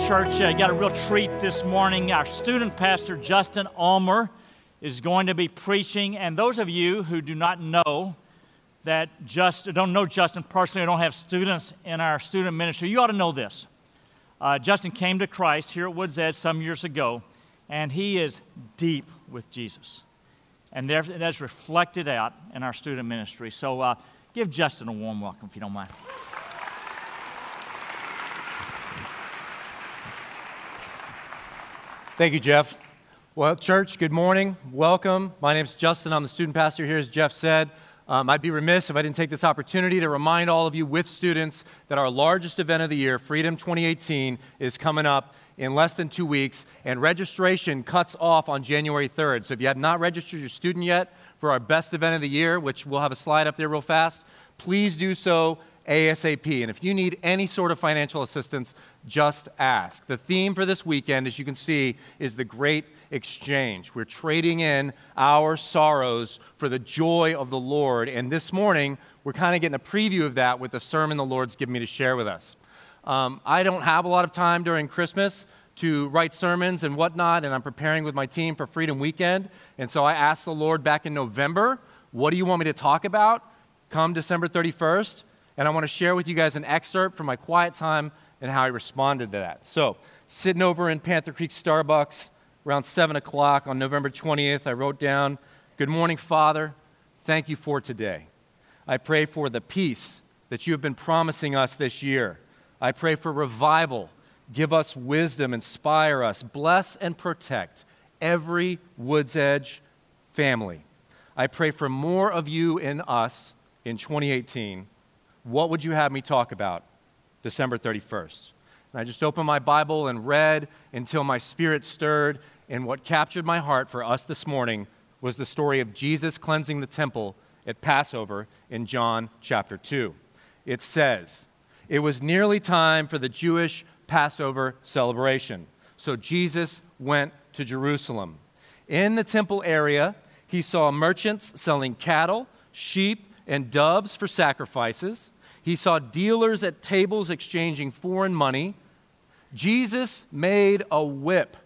Church uh, got a real treat this morning. Our student pastor, Justin Ulmer, is going to be preaching. And those of you who do not know that just don't know Justin personally or don't have students in our student ministry, you ought to know this. Uh, Justin came to Christ here at Woods Edge some years ago, and he is deep with Jesus. And that's reflected out in our student ministry. So uh, give Justin a warm welcome if you don't mind. Thank you, Jeff. Well, church, good morning. Welcome. My name is Justin. I'm the student pastor here, as Jeff said. Um, I'd be remiss if I didn't take this opportunity to remind all of you with students that our largest event of the year, Freedom 2018, is coming up in less than two weeks, and registration cuts off on January 3rd. So if you have not registered your student yet for our best event of the year, which we'll have a slide up there real fast, please do so ASAP. And if you need any sort of financial assistance, just ask. The theme for this weekend, as you can see, is the great exchange. We're trading in our sorrows for the joy of the Lord. And this morning, we're kind of getting a preview of that with the sermon the Lord's given me to share with us. Um, I don't have a lot of time during Christmas to write sermons and whatnot, and I'm preparing with my team for Freedom Weekend. And so I asked the Lord back in November, What do you want me to talk about come December 31st? And I want to share with you guys an excerpt from my quiet time and how I responded to that. So, sitting over in Panther Creek Starbucks around 7 o'clock on November 20th, I wrote down, Good morning, Father. Thank you for today. I pray for the peace that you have been promising us this year. I pray for revival. Give us wisdom, inspire us, bless and protect every Woods Edge family. I pray for more of you in us in 2018 what would you have me talk about December 31st? And I just opened my Bible and read until my spirit stirred. And what captured my heart for us this morning was the story of Jesus cleansing the temple at Passover in John chapter 2. It says, It was nearly time for the Jewish Passover celebration. So Jesus went to Jerusalem. In the temple area, he saw merchants selling cattle, sheep, and doves for sacrifices. He saw dealers at tables exchanging foreign money. Jesus made a whip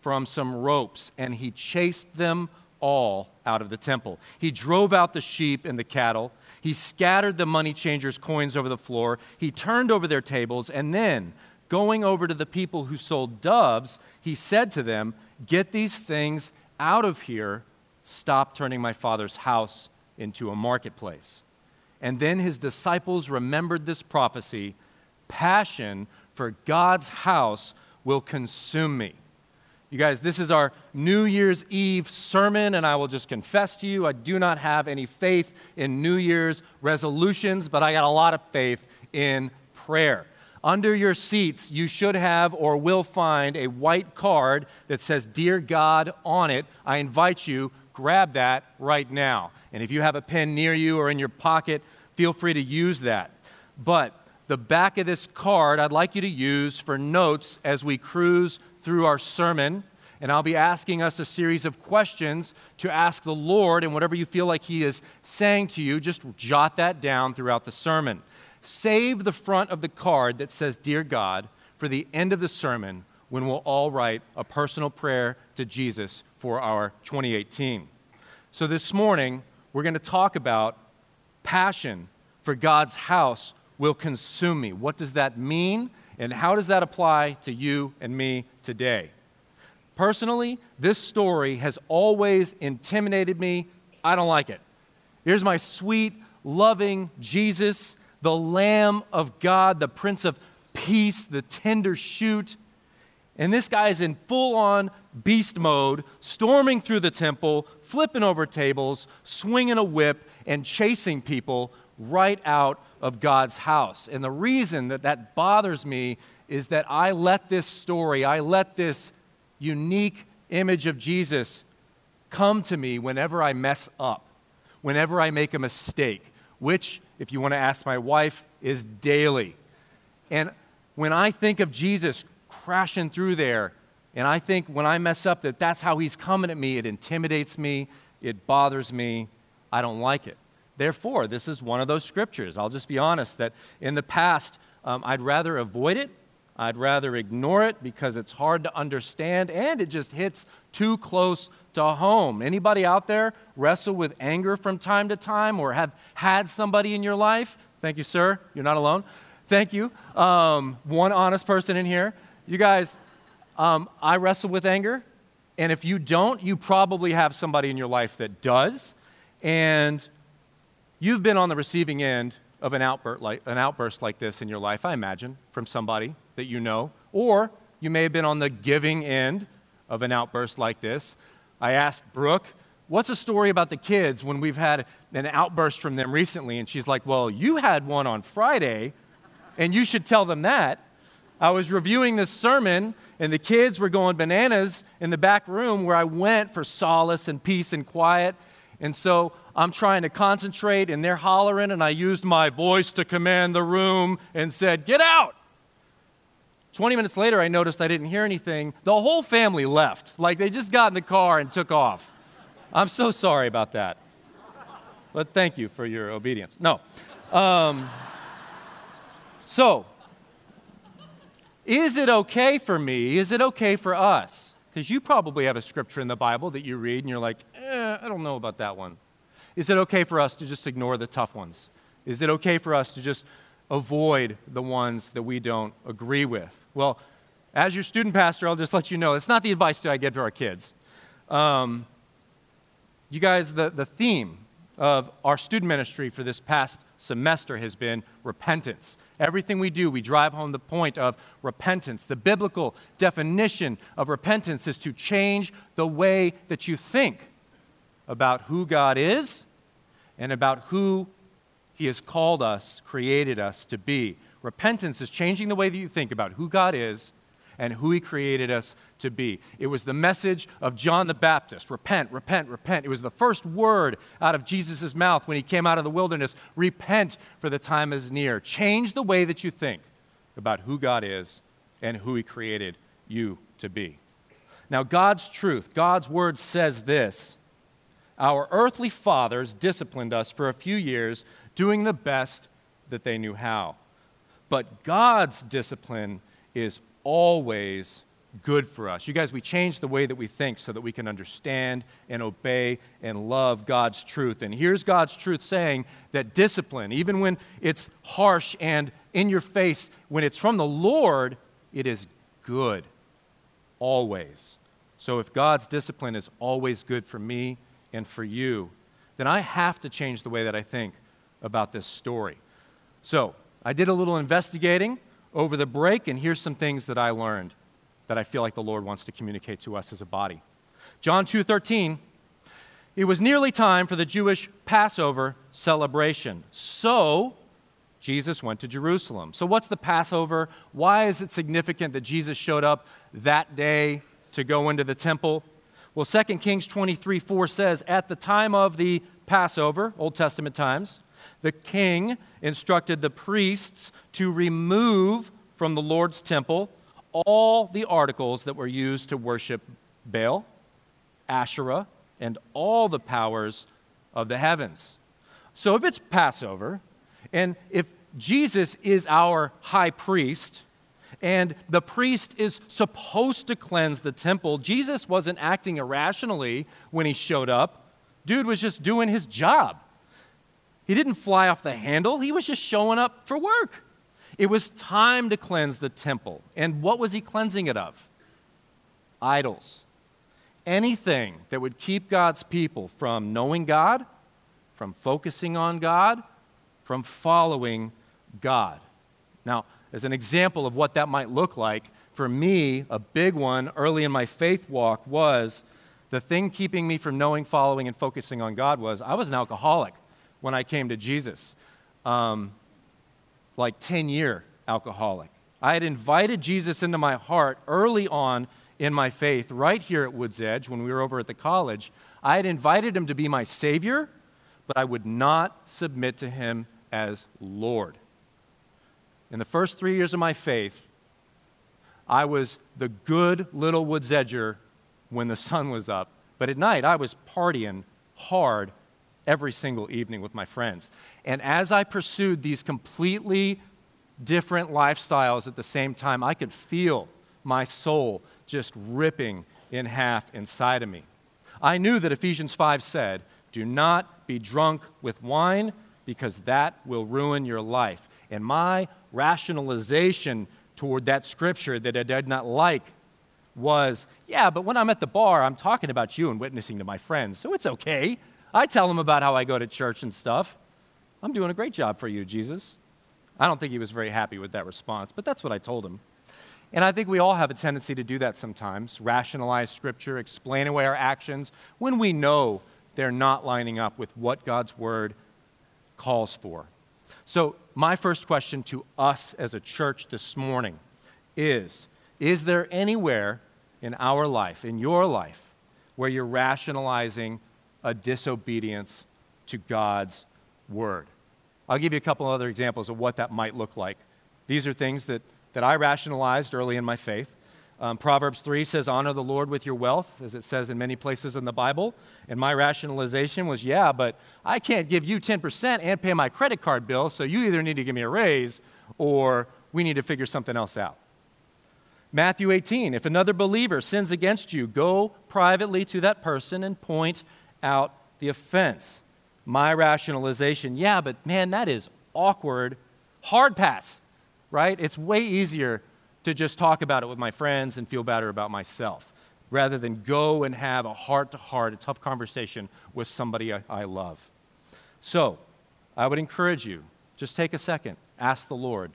from some ropes and he chased them all out of the temple. He drove out the sheep and the cattle. He scattered the money changers' coins over the floor. He turned over their tables. And then, going over to the people who sold doves, he said to them, Get these things out of here. Stop turning my father's house into a marketplace. And then his disciples remembered this prophecy passion for God's house will consume me. You guys, this is our New Year's Eve sermon, and I will just confess to you, I do not have any faith in New Year's resolutions, but I got a lot of faith in prayer. Under your seats, you should have or will find a white card that says, Dear God, on it. I invite you, grab that right now. And if you have a pen near you or in your pocket, feel free to use that. But the back of this card I'd like you to use for notes as we cruise through our sermon. And I'll be asking us a series of questions to ask the Lord, and whatever you feel like He is saying to you, just jot that down throughout the sermon. Save the front of the card that says, Dear God, for the end of the sermon when we'll all write a personal prayer to Jesus for our 2018. So this morning, we're going to talk about passion for God's house will consume me. What does that mean? And how does that apply to you and me today? Personally, this story has always intimidated me. I don't like it. Here's my sweet, loving Jesus, the Lamb of God, the Prince of Peace, the tender shoot. And this guy is in full on beast mode, storming through the temple, flipping over tables, swinging a whip, and chasing people right out of God's house. And the reason that that bothers me is that I let this story, I let this unique image of Jesus come to me whenever I mess up, whenever I make a mistake, which, if you want to ask my wife, is daily. And when I think of Jesus crashing through there, and I think when I mess up that that's how he's coming at me, it intimidates me, it bothers me, I don't like it. Therefore, this is one of those scriptures. I'll just be honest that in the past, um, I'd rather avoid it. I'd rather ignore it because it's hard to understand and it just hits too close to home. Anybody out there wrestle with anger from time to time or have had somebody in your life? Thank you, sir. You're not alone. Thank you. Um, one honest person in here. You guys, um, I wrestle with anger. And if you don't, you probably have somebody in your life that does. And you've been on the receiving end of an outburst like, an outburst like this in your life, I imagine, from somebody that you know. Or you may have been on the giving end of an outburst like this. I asked Brooke, What's a story about the kids when we've had an outburst from them recently? And she's like, Well, you had one on Friday, and you should tell them that. I was reviewing this sermon, and the kids were going bananas in the back room where I went for solace and peace and quiet. And so I'm trying to concentrate, and they're hollering, and I used my voice to command the room and said, Get out! 20 minutes later, I noticed I didn't hear anything. The whole family left. Like they just got in the car and took off. I'm so sorry about that. But thank you for your obedience. No. Um, so, is it okay for me? Is it okay for us? Because you probably have a scripture in the Bible that you read and you're like, eh, I don't know about that one. Is it okay for us to just ignore the tough ones? Is it okay for us to just avoid the ones that we don't agree with. Well, as your student pastor, I'll just let you know it's not the advice that I give to our kids. Um, you guys, the, the theme of our student ministry for this past semester has been repentance. Everything we do, we drive home the point of repentance. The biblical definition of repentance is to change the way that you think about who God is and about who he has called us, created us to be. Repentance is changing the way that you think about who God is and who He created us to be. It was the message of John the Baptist repent, repent, repent. It was the first word out of Jesus' mouth when he came out of the wilderness repent, for the time is near. Change the way that you think about who God is and who He created you to be. Now, God's truth, God's word says this Our earthly fathers disciplined us for a few years doing the best that they knew how. But God's discipline is always good for us. You guys, we change the way that we think so that we can understand and obey and love God's truth. And here's God's truth saying that discipline, even when it's harsh and in your face, when it's from the Lord, it is good. Always. So if God's discipline is always good for me and for you, then I have to change the way that I think about this story. So, I did a little investigating over the break, and here's some things that I learned that I feel like the Lord wants to communicate to us as a body. John 2:13 It was nearly time for the Jewish Passover celebration. So, Jesus went to Jerusalem. So, what's the Passover? Why is it significant that Jesus showed up that day to go into the temple? Well, 2 Kings 23 4 says, At the time of the Passover, Old Testament times, the king instructed the priests to remove from the Lord's temple all the articles that were used to worship Baal, Asherah, and all the powers of the heavens. So if it's Passover, and if Jesus is our high priest, and the priest is supposed to cleanse the temple, Jesus wasn't acting irrationally when he showed up. Dude was just doing his job. He didn't fly off the handle, he was just showing up for work. It was time to cleanse the temple. And what was he cleansing it of? Idols. Anything that would keep God's people from knowing God, from focusing on God, from following God. Now, as an example of what that might look like, for me, a big one early in my faith walk was the thing keeping me from knowing, following, and focusing on God was I was an alcoholic when I came to Jesus, um, like 10 year alcoholic. I had invited Jesus into my heart early on in my faith, right here at Woods Edge when we were over at the college. I had invited him to be my Savior, but I would not submit to him as Lord. In the first three years of my faith, I was the good little Woods Edger when the sun was up, but at night I was partying hard every single evening with my friends. And as I pursued these completely different lifestyles at the same time, I could feel my soul just ripping in half inside of me. I knew that Ephesians 5 said, Do not be drunk with wine because that will ruin your life. And my rationalization toward that scripture that I did not like was, Yeah, but when I'm at the bar, I'm talking about you and witnessing to my friends, so it's okay. I tell him about how I go to church and stuff. I'm doing a great job for you, Jesus. I don't think he was very happy with that response, but that's what I told him. And I think we all have a tendency to do that sometimes rationalize Scripture, explain away our actions when we know they're not lining up with what God's Word calls for. So, my first question to us as a church this morning is Is there anywhere in our life, in your life, where you're rationalizing a disobedience to God's Word? I'll give you a couple other examples of what that might look like. These are things that that I rationalized early in my faith. Um, Proverbs 3 says, Honor the Lord with your wealth, as it says in many places in the Bible. And my rationalization was, Yeah, but I can't give you 10% and pay my credit card bill, so you either need to give me a raise or we need to figure something else out. Matthew 18, if another believer sins against you, go privately to that person and point out the offense. My rationalization, yeah, but man, that is awkward. Hard pass right? It's way easier to just talk about it with my friends and feel better about myself rather than go and have a heart to heart, a tough conversation with somebody I, I love. So, I would encourage you just take a second, ask the Lord.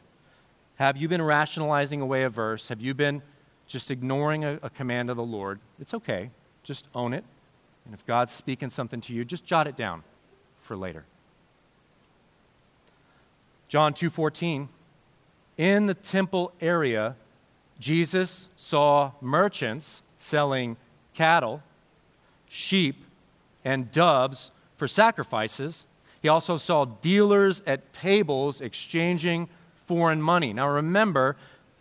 Have you been rationalizing away a verse? Have you been just ignoring a, a command of the Lord? It's okay. Just own it. And if God's speaking something to you, just jot it down for later. John 2:14 in the temple area, Jesus saw merchants selling cattle, sheep, and doves for sacrifices. He also saw dealers at tables exchanging foreign money. Now remember,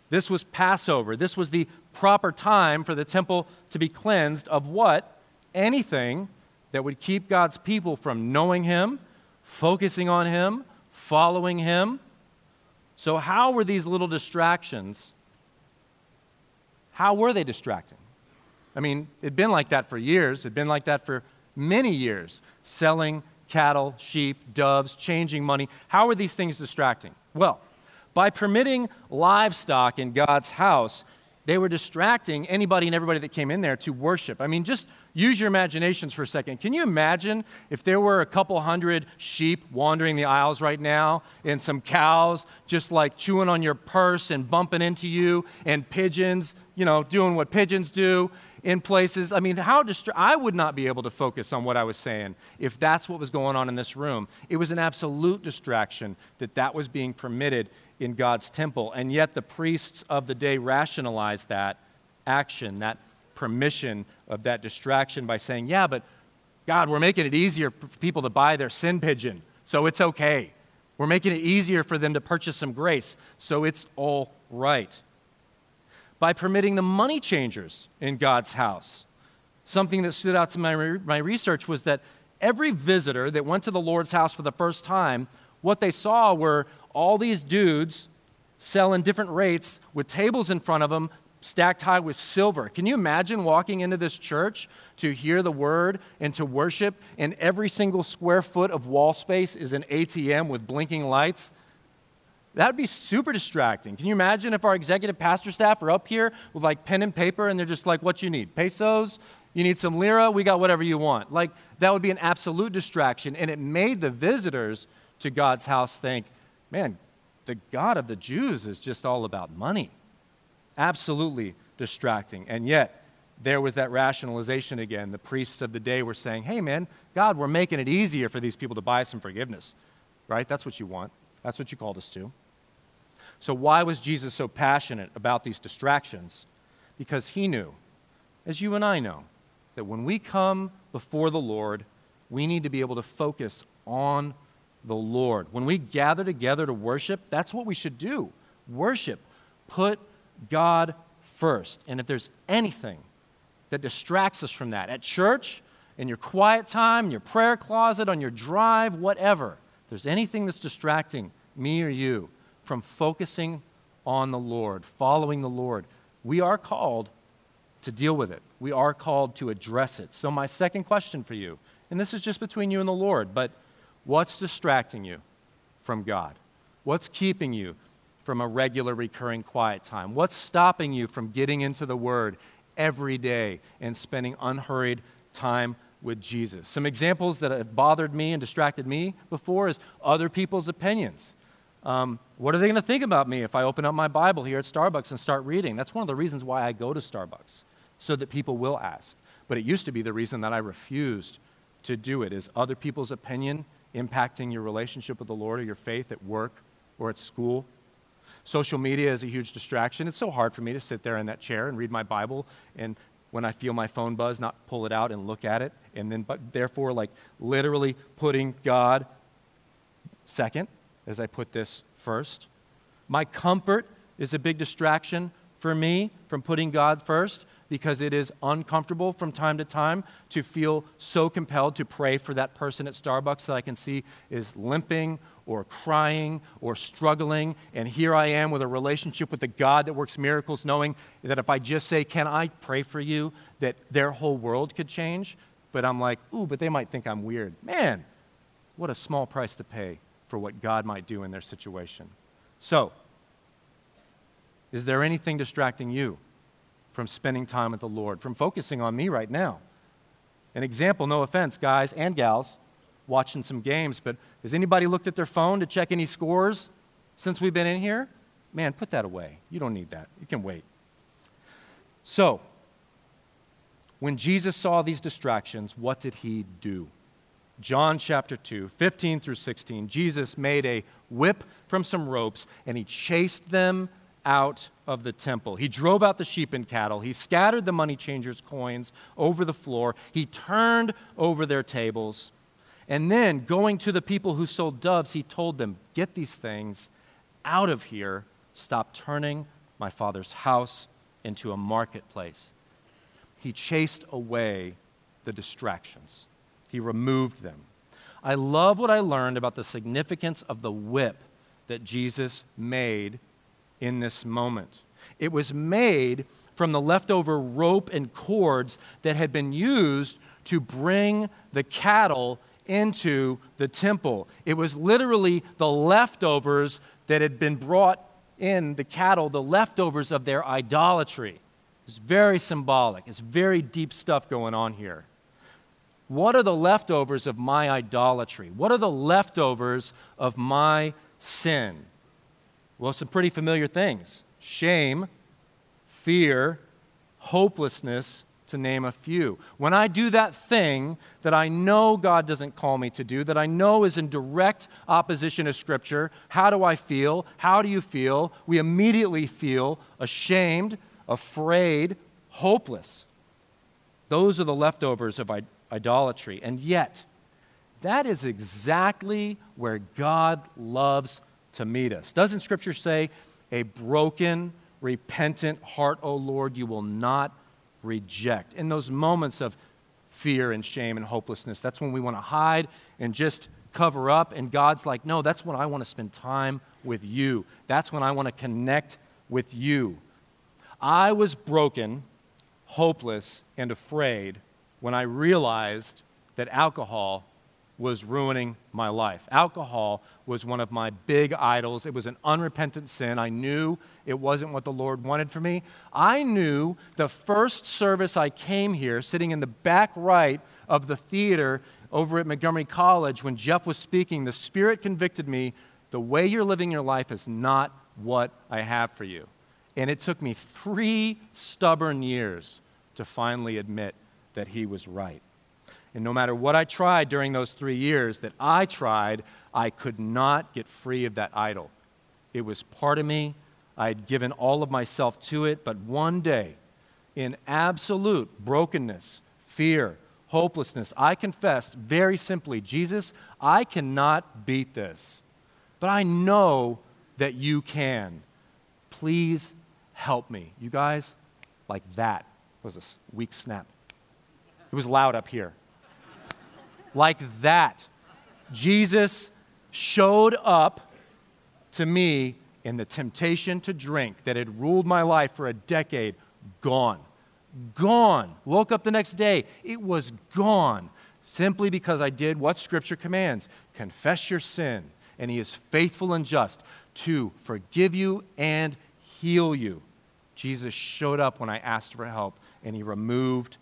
this was Passover. This was the proper time for the temple to be cleansed of what? Anything that would keep God's people from knowing Him, focusing on Him, following Him, so, how were these little distractions? How were they distracting? I mean, it'd been like that for years, it'd been like that for many years, selling cattle, sheep, doves, changing money. How are these things distracting? Well, by permitting livestock in God's house, they were distracting anybody and everybody that came in there to worship. I mean, just use your imaginations for a second. Can you imagine if there were a couple hundred sheep wandering the aisles right now, and some cows just like chewing on your purse and bumping into you, and pigeons, you know, doing what pigeons do in places? I mean, how distra- I would not be able to focus on what I was saying if that's what was going on in this room. It was an absolute distraction that that was being permitted in God's temple. And yet the priests of the day rationalized that action, that permission of that distraction by saying, yeah, but God, we're making it easier for people to buy their sin pigeon, so it's okay. We're making it easier for them to purchase some grace, so it's all right. By permitting the money changers in God's house, something that stood out to my, my research was that every visitor that went to the Lord's house for the first time, what they saw were all these dudes selling different rates with tables in front of them stacked high with silver. Can you imagine walking into this church to hear the word and to worship, and every single square foot of wall space is an ATM with blinking lights? That'd be super distracting. Can you imagine if our executive pastor staff are up here with like pen and paper and they're just like, what you need? Pesos? You need some lira? We got whatever you want. Like, that would be an absolute distraction. And it made the visitors to God's house think, man, the God of the Jews is just all about money. Absolutely distracting. And yet, there was that rationalization again. The priests of the day were saying, hey, man, God, we're making it easier for these people to buy some forgiveness. Right? That's what you want. That's what you called us to. So, why was Jesus so passionate about these distractions? Because he knew, as you and I know, that when we come before the Lord, we need to be able to focus on the Lord. When we gather together to worship, that's what we should do. Worship. Put God first. And if there's anything that distracts us from that, at church, in your quiet time, in your prayer closet, on your drive, whatever, if there's anything that's distracting me or you, from focusing on the Lord, following the Lord. We are called to deal with it, we are called to address it. So, my second question for you, and this is just between you and the Lord, but what's distracting you from God? What's keeping you from a regular, recurring quiet time? What's stopping you from getting into the Word every day and spending unhurried time with Jesus? Some examples that have bothered me and distracted me before is other people's opinions. Um, what are they going to think about me if I open up my Bible here at Starbucks and start reading? That's one of the reasons why I go to Starbucks, so that people will ask. But it used to be the reason that I refused to do it. Is other people's opinion impacting your relationship with the Lord or your faith at work or at school? Social media is a huge distraction. It's so hard for me to sit there in that chair and read my Bible and when I feel my phone buzz, not pull it out and look at it, and then, but therefore, like literally putting God second as I put this first. My comfort is a big distraction for me from putting God first because it is uncomfortable from time to time to feel so compelled to pray for that person at Starbucks that I can see is limping or crying or struggling. And here I am with a relationship with the God that works miracles, knowing that if I just say, Can I pray for you, that their whole world could change. But I'm like, Ooh, but they might think I'm weird. Man, what a small price to pay for what God might do in their situation. So, is there anything distracting you from spending time with the Lord, from focusing on me right now? An example, no offense, guys and gals, watching some games, but has anybody looked at their phone to check any scores since we've been in here? Man, put that away. You don't need that. You can wait. So, when Jesus saw these distractions, what did he do? John chapter 2, 15 through 16, Jesus made a whip from some ropes and he chased them out of the temple. He drove out the sheep and cattle. He scattered the money changers' coins over the floor. He turned over their tables. And then, going to the people who sold doves, he told them, Get these things out of here. Stop turning my father's house into a marketplace. He chased away the distractions he removed them. I love what I learned about the significance of the whip that Jesus made in this moment. It was made from the leftover rope and cords that had been used to bring the cattle into the temple. It was literally the leftovers that had been brought in, the cattle, the leftovers of their idolatry. It's very symbolic, it's very deep stuff going on here. What are the leftovers of my idolatry? What are the leftovers of my sin? Well, some pretty familiar things shame, fear, hopelessness, to name a few. When I do that thing that I know God doesn't call me to do, that I know is in direct opposition to Scripture, how do I feel? How do you feel? We immediately feel ashamed, afraid, hopeless. Those are the leftovers of idolatry. And yet, that is exactly where God loves to meet us. Doesn't Scripture say, a broken, repentant heart, O Lord, you will not reject? In those moments of fear and shame and hopelessness, that's when we want to hide and just cover up. And God's like, no, that's when I want to spend time with you. That's when I want to connect with you. I was broken, hopeless, and afraid when I realized that alcohol was ruining my life. Alcohol was one of my big idols. It was an unrepentant sin. I knew it wasn't what the Lord wanted for me. I knew the first service I came here, sitting in the back right of the theater over at Montgomery College, when Jeff was speaking, the Spirit convicted me the way you're living your life is not what I have for you. And it took me three stubborn years to finally admit that he was right. And no matter what I tried during those three years that I tried, I could not get free of that idol. It was part of me. I had given all of myself to it. But one day, in absolute brokenness, fear, hopelessness, I confessed very simply Jesus, I cannot beat this. But I know that you can. Please help me. You guys, like that was a weak snap. It was loud up here. Like that. Jesus showed up to me and the temptation to drink that had ruled my life for a decade, gone. Gone. Woke up the next day, it was gone simply because I did what Scripture commands confess your sin, and He is faithful and just to forgive you and heal you. Jesus showed up when I asked for help, and He removed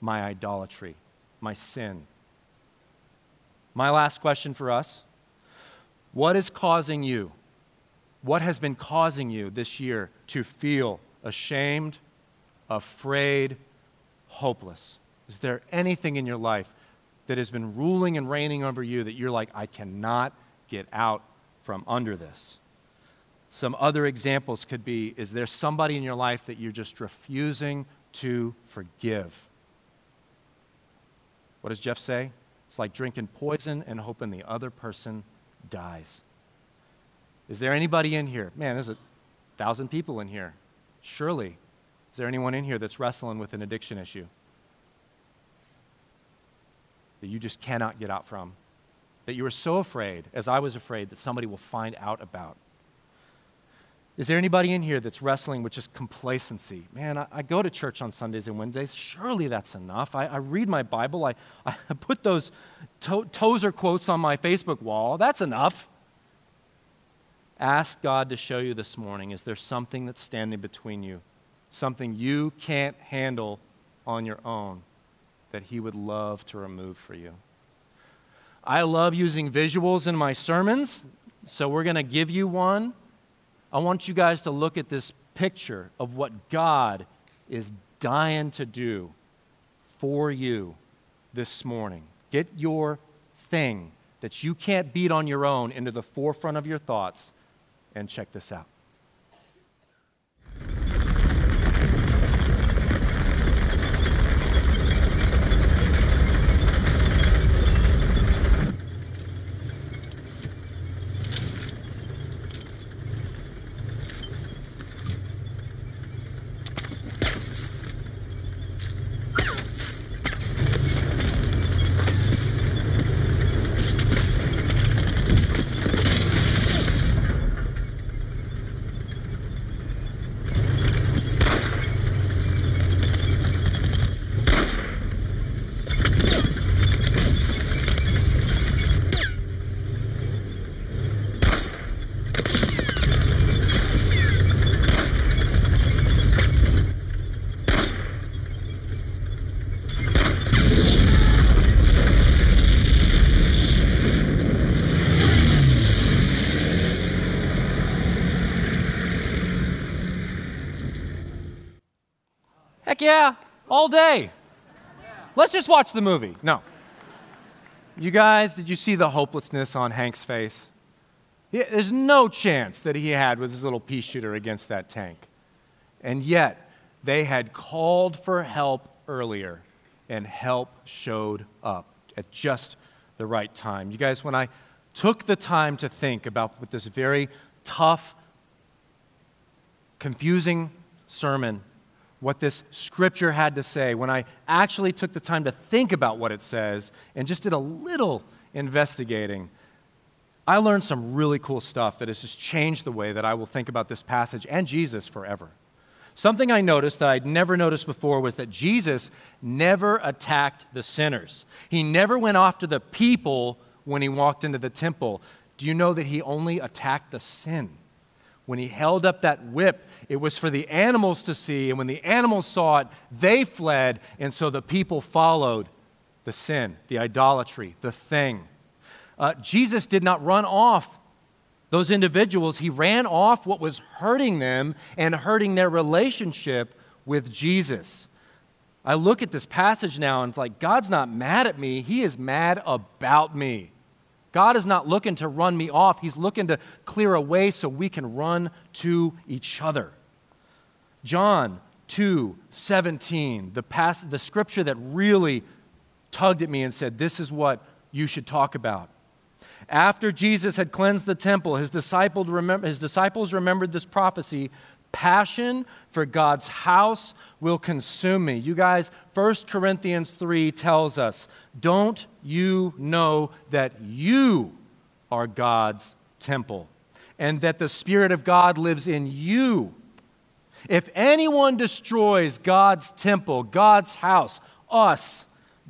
my idolatry, my sin. My last question for us What is causing you? What has been causing you this year to feel ashamed, afraid, hopeless? Is there anything in your life that has been ruling and reigning over you that you're like, I cannot get out from under this? Some other examples could be Is there somebody in your life that you're just refusing to forgive? What does Jeff say? It's like drinking poison and hoping the other person dies. Is there anybody in here? Man, there's a thousand people in here. Surely. Is there anyone in here that's wrestling with an addiction issue? that you just cannot get out from, that you are so afraid, as I was afraid, that somebody will find out about. Is there anybody in here that's wrestling with just complacency? Man, I, I go to church on Sundays and Wednesdays. Surely that's enough. I, I read my Bible. I, I put those to- Tozer quotes on my Facebook wall. That's enough. Ask God to show you this morning is there something that's standing between you? Something you can't handle on your own? that He would love to remove for you. I love using visuals in my sermons, so we're going to give you one. I want you guys to look at this picture of what God is dying to do for you this morning. Get your thing that you can't beat on your own into the forefront of your thoughts and check this out. Heck yeah, all day. Let's just watch the movie. No. You guys, did you see the hopelessness on Hank's face? there's no chance that he had with his little pea shooter against that tank. And yet, they had called for help earlier, and help showed up at just the right time. You guys, when I took the time to think about what this very tough, confusing sermon what this scripture had to say, when I actually took the time to think about what it says and just did a little investigating, I learned some really cool stuff that has just changed the way that I will think about this passage and Jesus forever. Something I noticed that I'd never noticed before was that Jesus never attacked the sinners. He never went after the people when he walked into the temple. Do you know that he only attacked the sin? When he held up that whip, it was for the animals to see, and when the animals saw it, they fled, and so the people followed the sin, the idolatry, the thing. Uh, Jesus did not run off those individuals, he ran off what was hurting them and hurting their relationship with Jesus. I look at this passage now and it's like, God's not mad at me, He is mad about me. God is not looking to run me off, He's looking to clear a way so we can run to each other. John 2 17, the, pass- the scripture that really tugged at me and said, This is what you should talk about. After Jesus had cleansed the temple, his, disciples, his disciples remembered this prophecy passion for God's house will consume me. You guys, 1 Corinthians 3 tells us, Don't you know that you are God's temple and that the Spirit of God lives in you. If anyone destroys God's temple, God's house, us,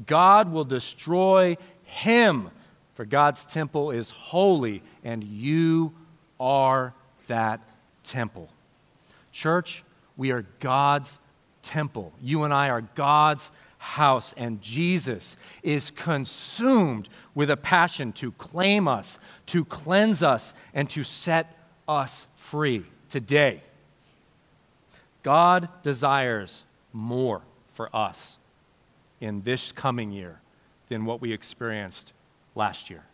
God will destroy him. For God's temple is holy, and you are that temple. Church, we are God's temple. You and I are God's house, and Jesus is consumed with a passion to claim us, to cleanse us, and to set us free today. God desires more for us in this coming year than what we experienced last year.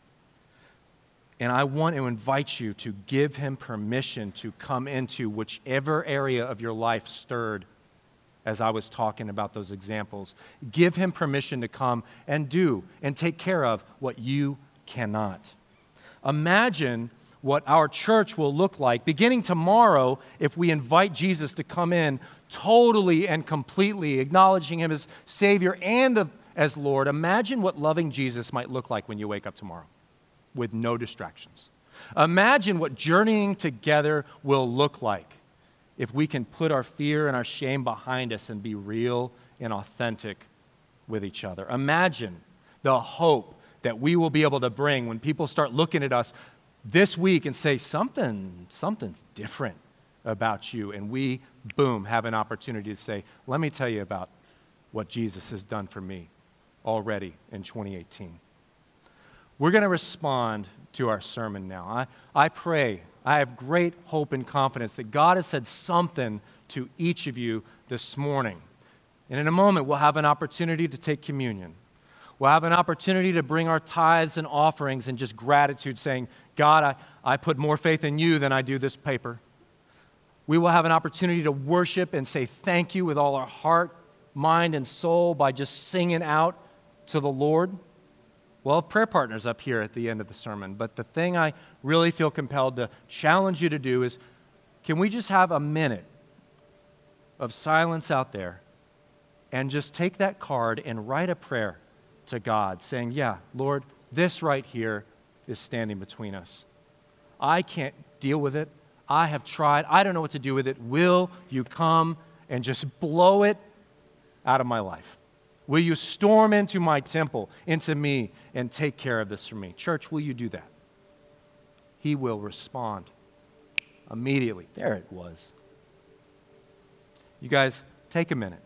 And I want to invite you to give him permission to come into whichever area of your life stirred as I was talking about those examples. Give him permission to come and do and take care of what you cannot. Imagine what our church will look like beginning tomorrow if we invite Jesus to come in totally and completely, acknowledging him as Savior and as Lord. Imagine what loving Jesus might look like when you wake up tomorrow with no distractions. Imagine what journeying together will look like if we can put our fear and our shame behind us and be real and authentic with each other. Imagine the hope that we will be able to bring when people start looking at us this week and say, something, something's different about you. And we, boom, have an opportunity to say, let me tell you about what Jesus has done for me already in 2018. We're going to respond to our sermon now. I, I pray, I have great hope and confidence that God has said something to each of you this morning. And in a moment, we'll have an opportunity to take communion. We'll have an opportunity to bring our tithes and offerings and just gratitude, saying, God, I, I put more faith in you than I do this paper. We will have an opportunity to worship and say thank you with all our heart, mind, and soul by just singing out to the Lord. Well, prayer partners up here at the end of the sermon, but the thing I really feel compelled to challenge you to do is can we just have a minute of silence out there and just take that card and write a prayer to God saying, Yeah, Lord, this right here is standing between us. I can't deal with it. I have tried. I don't know what to do with it. Will you come and just blow it out of my life? Will you storm into my temple, into me, and take care of this for me? Church, will you do that? He will respond immediately. There it was. You guys, take a minute.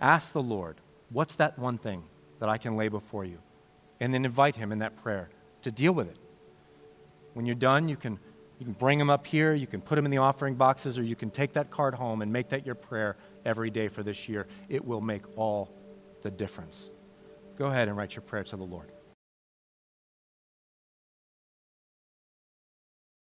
Ask the Lord, what's that one thing that I can lay before you? And then invite Him in that prayer to deal with it. When you're done, you can, you can bring them up here, you can put them in the offering boxes, or you can take that card home and make that your prayer every day for this year. It will make all the difference. Go ahead and write your prayer to the Lord.